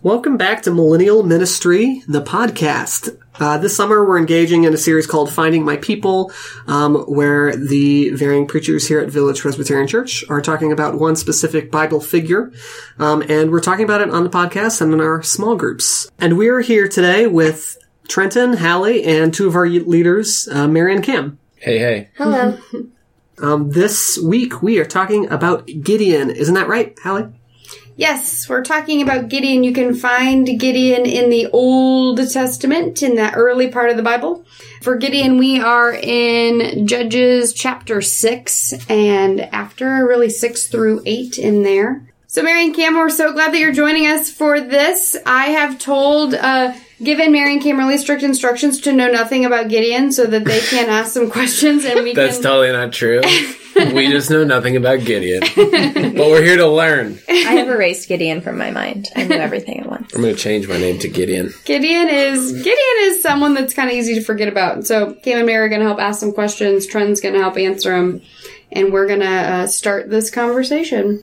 Welcome back to Millennial Ministry, the podcast. Uh, this summer, we're engaging in a series called Finding My People, um, where the varying preachers here at Village Presbyterian Church are talking about one specific Bible figure. Um, and we're talking about it on the podcast and in our small groups. And we are here today with Trenton, Hallie, and two of our leaders, uh, Mary and Cam. Hey, hey. Hello. Um, this week, we are talking about Gideon. Isn't that right, Hallie? Yes, we're talking about Gideon. You can find Gideon in the Old Testament, in that early part of the Bible. For Gideon, we are in Judges chapter 6, and after really 6 through 8 in there. So, Mary and Cam, we're so glad that you're joining us for this. I have told, uh, given Mary and Cam really strict instructions to know nothing about Gideon so that they can ask some questions and we That's can. totally not true. we just know nothing about Gideon. but we're here to learn. I have erased Gideon from my mind. I knew everything at once. I'm going to change my name to Gideon. Gideon is Gideon is someone that's kind of easy to forget about. So Cam and Mary are going to help ask some questions. Trent's going to help answer them, and we're going to uh, start this conversation.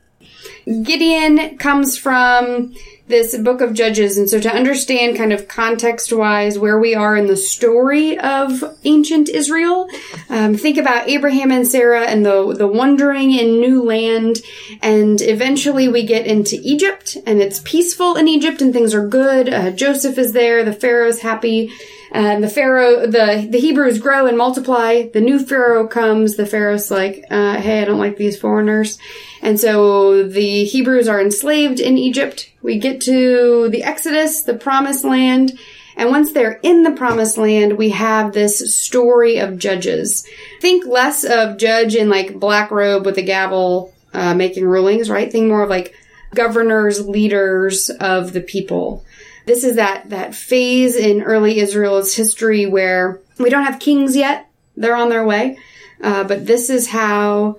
Gideon comes from this book of Judges, and so to understand kind of context wise where we are in the story of ancient Israel, um, think about Abraham and Sarah and the the wandering in new land, and eventually we get into Egypt, and it's peaceful in Egypt, and things are good. Uh, Joseph is there, the Pharaoh's happy. And the Pharaoh, the, the Hebrews grow and multiply. The new Pharaoh comes. The Pharaoh's like, uh, hey, I don't like these foreigners. And so the Hebrews are enslaved in Egypt. We get to the Exodus, the promised land. And once they're in the promised land, we have this story of judges. Think less of judge in like black robe with a gavel, uh, making rulings, right? Think more of like governors, leaders of the people. This is that, that phase in early Israel's history where we don't have kings yet. They're on their way. Uh, but this is how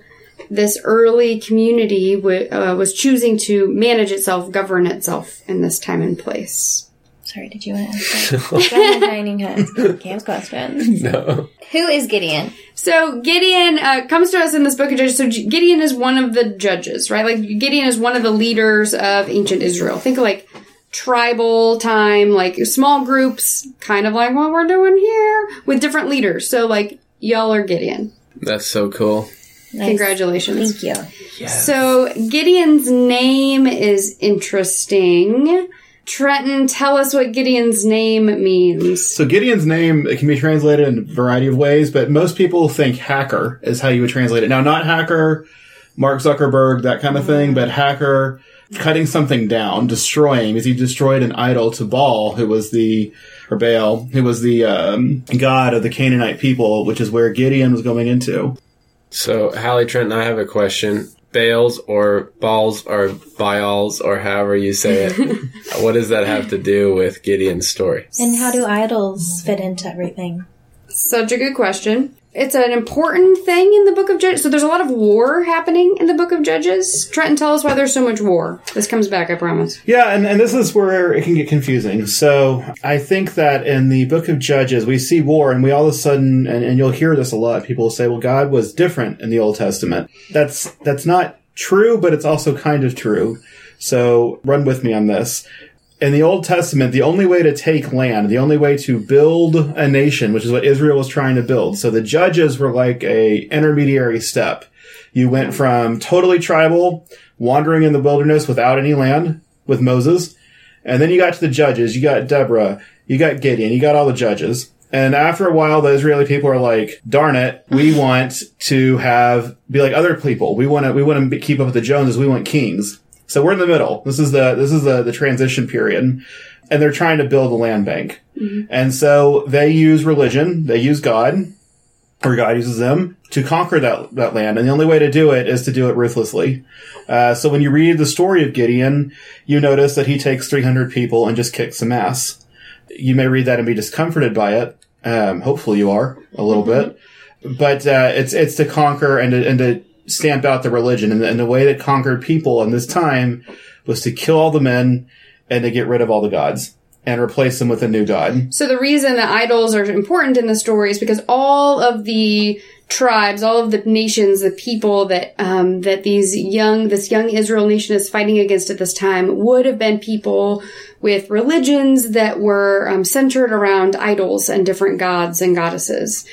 this early community w- uh, was choosing to manage itself, govern itself in this time and place. Sorry, did you want to answer? Dining hands. Cam's question. No. Who is Gideon? So Gideon uh, comes to us in this book of Judges. So G- Gideon is one of the judges, right? Like Gideon is one of the leaders of ancient Israel. Think of like tribal time, like small groups, kind of like what we're doing here, with different leaders. So like y'all are Gideon. That's so cool. Nice. Congratulations. Thank you. Yes. So Gideon's name is interesting. Trenton, tell us what Gideon's name means. So Gideon's name it can be translated in a variety of ways, but most people think hacker is how you would translate it. Now, not hacker, Mark Zuckerberg, that kind of thing, but hacker, cutting something down, destroying, because he destroyed an idol to Baal, who was the, or Baal, who was the um, god of the Canaanite people, which is where Gideon was going into. So, Hallie Trent and I have a question. Bales or balls or bials or however you say it. what does that have to do with Gideon's story? And how do idols fit into everything? Such a good question. It's an important thing in the book of Judges. So there's a lot of war happening in the book of Judges. Trenton, tell us why there's so much war. This comes back, I promise. Yeah, and, and this is where it can get confusing. So I think that in the book of Judges, we see war, and we all of a sudden, and, and you'll hear this a lot, people will say, well, God was different in the Old Testament. That's, that's not true, but it's also kind of true. So run with me on this. In the Old Testament, the only way to take land, the only way to build a nation, which is what Israel was trying to build. So the judges were like a intermediary step. You went from totally tribal, wandering in the wilderness without any land with Moses. And then you got to the judges. You got Deborah. You got Gideon. You got all the judges. And after a while, the Israeli people are like, darn it, we want to have, be like other people. We want to, we want to keep up with the Joneses. We want kings. So we're in the middle. This is the, this is the, the transition period. And they're trying to build a land bank. And so they use religion. They use God or God uses them to conquer that, that land. And the only way to do it is to do it ruthlessly. Uh, so when you read the story of Gideon, you notice that he takes 300 people and just kicks some ass. You may read that and be discomforted by it. Um, hopefully you are a little bit, but, uh, it's, it's to conquer and to, and to stamp out the religion. And the, and the way that conquered people in this time was to kill all the men and to get rid of all the gods. and replace them with a new god. So the reason that idols are important in the story is because all of the tribes, all of the nations, the people that um, that these young this young Israel nation is fighting against at this time would have been people with religions that were um, centered around idols and different gods and goddesses.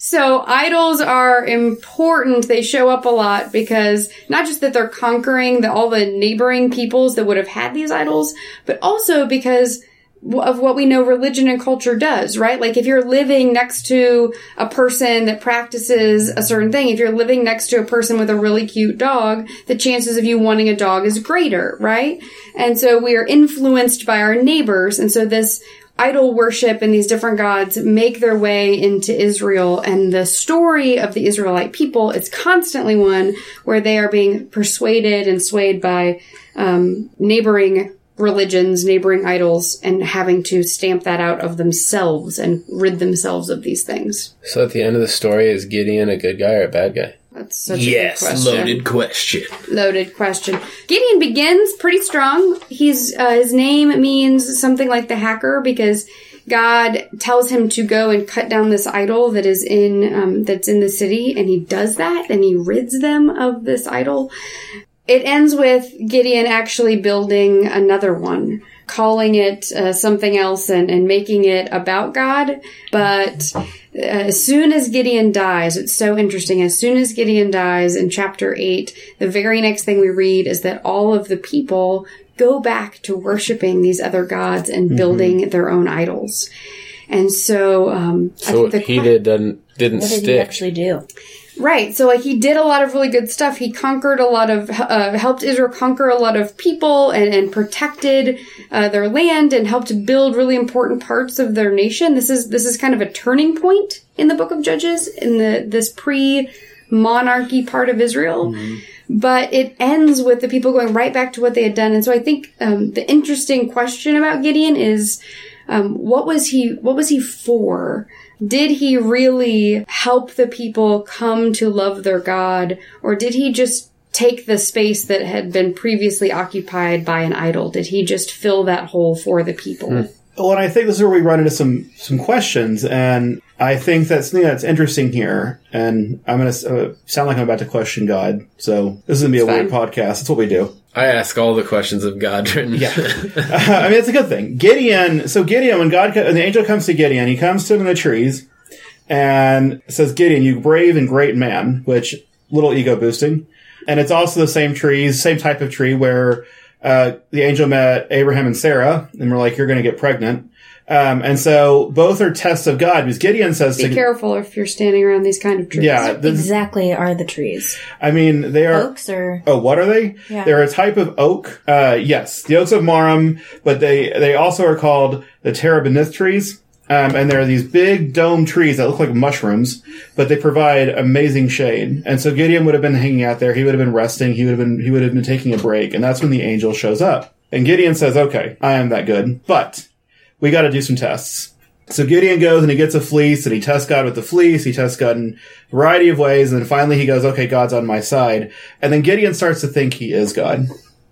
So idols are important. They show up a lot because not just that they're conquering the, all the neighboring peoples that would have had these idols, but also because of what we know religion and culture does, right? Like if you're living next to a person that practices a certain thing, if you're living next to a person with a really cute dog, the chances of you wanting a dog is greater, right? And so we are influenced by our neighbors. And so this idol worship and these different gods make their way into Israel and the story of the Israelite people, it's constantly one where they are being persuaded and swayed by um, neighboring religions, neighboring idols, and having to stamp that out of themselves and rid themselves of these things. So at the end of the story, is Gideon a good guy or a bad guy? That's such a good question. question. Loaded question. Gideon begins pretty strong. He's uh, his name means something like the hacker because God tells him to go and cut down this idol that is in um, that's in the city, and he does that, and he rids them of this idol. It ends with Gideon actually building another one, calling it uh, something else and, and making it about God. But uh, as soon as Gideon dies, it's so interesting. As soon as Gideon dies in chapter 8, the very next thing we read is that all of the people go back to worshiping these other gods and building their own idols. And so, um, I So think the he did didn't didn't What did he stick. actually do? Right. So like he did a lot of really good stuff. He conquered a lot of, uh, helped Israel conquer a lot of people and, and protected uh, their land and helped build really important parts of their nation. This is this is kind of a turning point in the Book of Judges in the this pre monarchy part of Israel. But it ends with the people going right back to what they had done. And so I think um, the interesting question about Gideon is um, what was he what was he for? Did he really help the people come to love their God, or did he just take the space that had been previously occupied by an idol? Did he just fill that hole for the people? Well, and I think this is where we run into some some questions, and I think that's something that's interesting here. And I'm going to uh, sound like I'm about to question God, so this is going to be a weird podcast. That's what we do. I ask all the questions of God. Yeah, I mean it's a good thing. Gideon. So Gideon, when God, when the angel comes to Gideon, he comes to him in the trees and says, "Gideon, you brave and great man," which little ego boosting. And it's also the same trees, same type of tree where uh, the angel met Abraham and Sarah, and we're like, "You're going to get pregnant." Um, and so both are tests of God because Gideon says Be to, careful if you're standing around these kind of trees. yeah, this, Exactly are the trees. I mean, they are Oaks or Oh, what are they? Yeah. They're a type of oak. Uh, yes, the oaks of Mamre, but they they also are called the terebinth trees. Um, and there are these big dome trees that look like mushrooms, but they provide amazing shade. And so Gideon would have been hanging out there. He would have been resting. He would have been he would have been taking a break. And that's when the angel shows up. And Gideon says, "Okay, I am that good, but we got to do some tests." So Gideon goes and he gets a fleece and he tests God with the fleece. He tests God in a variety of ways. And then finally he goes, okay, God's on my side. And then Gideon starts to think he is God.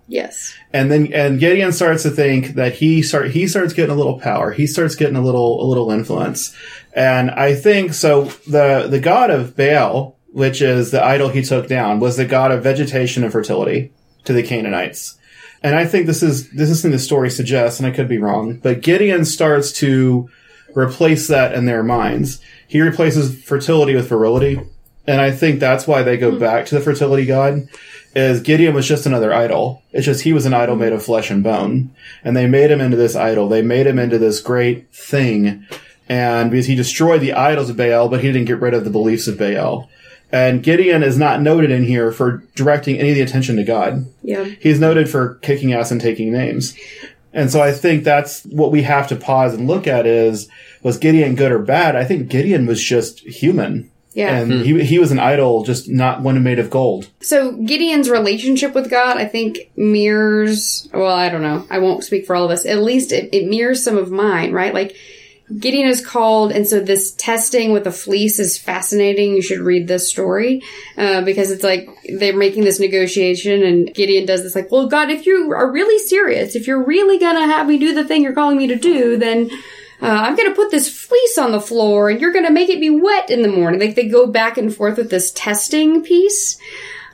Yes. And then, and Gideon starts to think that he start, he starts getting a little power. He starts getting a little, a little influence. And I think, so the, the God of Baal, which is the idol he took down, was the God of vegetation and fertility to the Canaanites. And I think this is, this is something the story suggests, and I could be wrong, but Gideon starts to replace that in their minds. He replaces fertility with virility. And I think that's why they go hmm. back to the fertility god. Is Gideon was just another idol. It's just he was an idol hmm. made of flesh and bone. And they made him into this idol. They made him into this great thing. And because he destroyed the idols of Baal, but he didn't get rid of the beliefs of Baal. And Gideon is not noted in here for directing any of the attention to God. Yeah. He's noted for kicking ass and taking names. And so I think that's what we have to pause and look at is, was Gideon good or bad? I think Gideon was just human. Yeah. And hmm. he, he was an idol, just not one made of gold. So Gideon's relationship with God, I think, mirrors. Well, I don't know. I won't speak for all of us. At least it, it mirrors some of mine, right? Like Gideon is called, and so this testing with the fleece is fascinating. You should read this story uh, because it's like they're making this negotiation, and Gideon does this like, "Well, God, if you are really serious, if you're really gonna have me do the thing you're calling me to do, then." Uh, I'm gonna put this fleece on the floor and you're gonna make it be wet in the morning. Like they go back and forth with this testing piece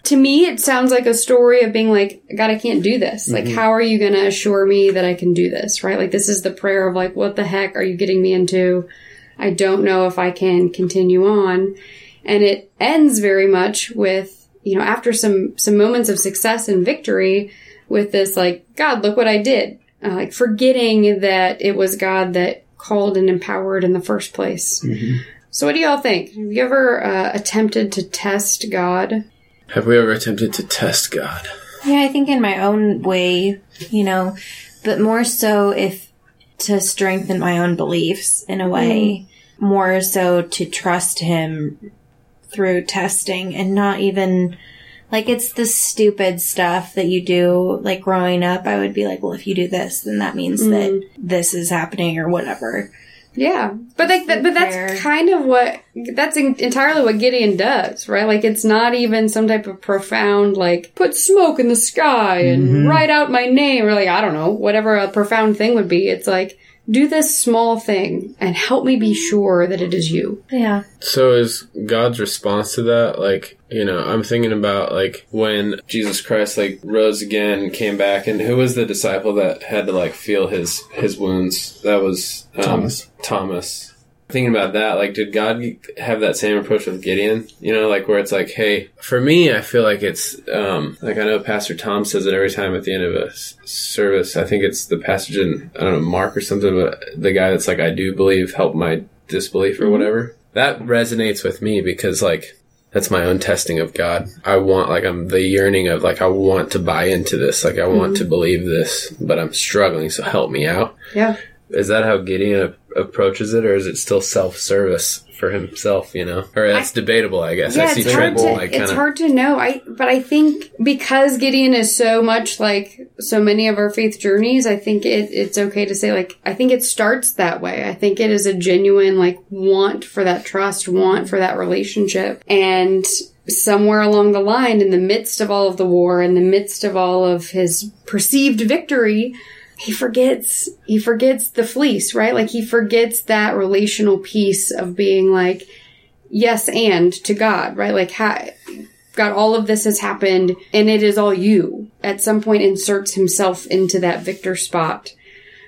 to me, it sounds like a story of being like, God, I can't do this. Like, how are you going to assure me that I can do this? Right? Like, this is the prayer of like, what the heck are you getting me into? I don't know if I can continue on. And it ends very much with, you know, after some, some moments of success and victory with this, like, God, look what I did. Uh, like, forgetting that it was God that called and empowered in the first place. So, what do y'all think? Have you ever uh, attempted to test God? Have we ever attempted to test God? Yeah, I think in my own way, you know, but more so if to strengthen my own beliefs in a way, mm. more so to trust him through testing and not even like it's the stupid stuff that you do like growing up i would be like well if you do this then that means that mm. this is happening or whatever Yeah, but like, that, but that's kind of what that's en- entirely what Gideon does, right? Like, it's not even some type of profound like put smoke in the sky and mm-hmm. write out my name, or like I don't know, whatever a profound thing would be. It's like do this small thing and help me be sure that it is you. yeah So is God's response to that like you know I'm thinking about like when Jesus Christ like rose again came back and who was the disciple that had to like feel his his wounds that was um, Thomas. Thomas thinking about that like did God have that same approach with Gideon? You know like where it's like hey for me I feel like it's um like I know Pastor Tom says it every time at the end of a s- service. I think it's the passage in I don't know Mark or something but the guy that's like I do believe help my disbelief or whatever. That resonates with me because like that's my own testing of God. I want like I'm the yearning of like I want to buy into this, like I want to believe this, but I'm struggling, so help me out. Yeah, Is that how Gideon approaches it, or is it still self-service for himself? You know, or that's debatable, I guess. yeah. I see It's Trent to like kind of. hard to know. I but I think because Gideon is so much like so many of our faith journeys, I think it it's okay to say like I think it starts that way. I think it is a genuine like want for that trust, want for that relationship, and somewhere along the line, in the midst of all of the war, in the midst of all of his perceived victory. He forgets, he forgets the fleece, right? Like he forgets that relational piece of being like, yes and to God, right? Like, ha- God, all of this has happened and it is all you. At some point inserts himself into that victor spot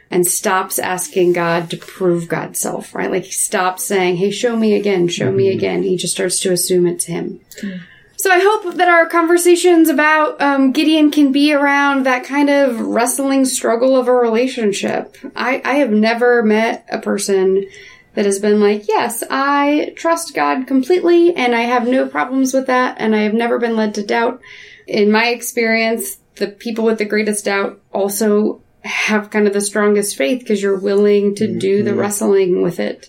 and stops asking God to prove God's self, right? Like he stops saying, Hey, show me again, show me mm-hmm. again. He just starts to assume it's him. Mm. So I hope that our conversations about um, Gideon can be around that kind of wrestling struggle of a relationship. I, I have never met a person that has been like, yes, I trust God completely and I have no problems with that and I have never been led to doubt. In my experience, the people with the greatest doubt also have kind of the strongest faith because you're willing to do the wrestling with it.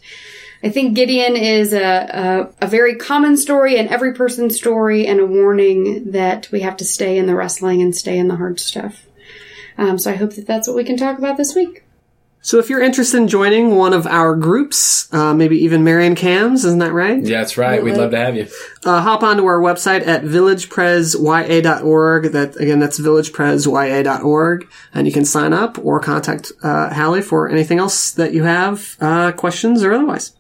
I think Gideon is a, a, a very common story and every person's story and a warning that we have to stay in the wrestling and stay in the hard stuff. Um, so I hope that that's what we can talk about this week. So if you're interested in joining one of our groups, uh, maybe even Mary and Cam's, isn't that right? Yeah, that's right. We'd love to have you. Uh, hop onto our website at villagepresya.org. That again, that's villagepresya.org, and you can sign up or contact uh, Hallie for anything else that you have, uh, questions or otherwise.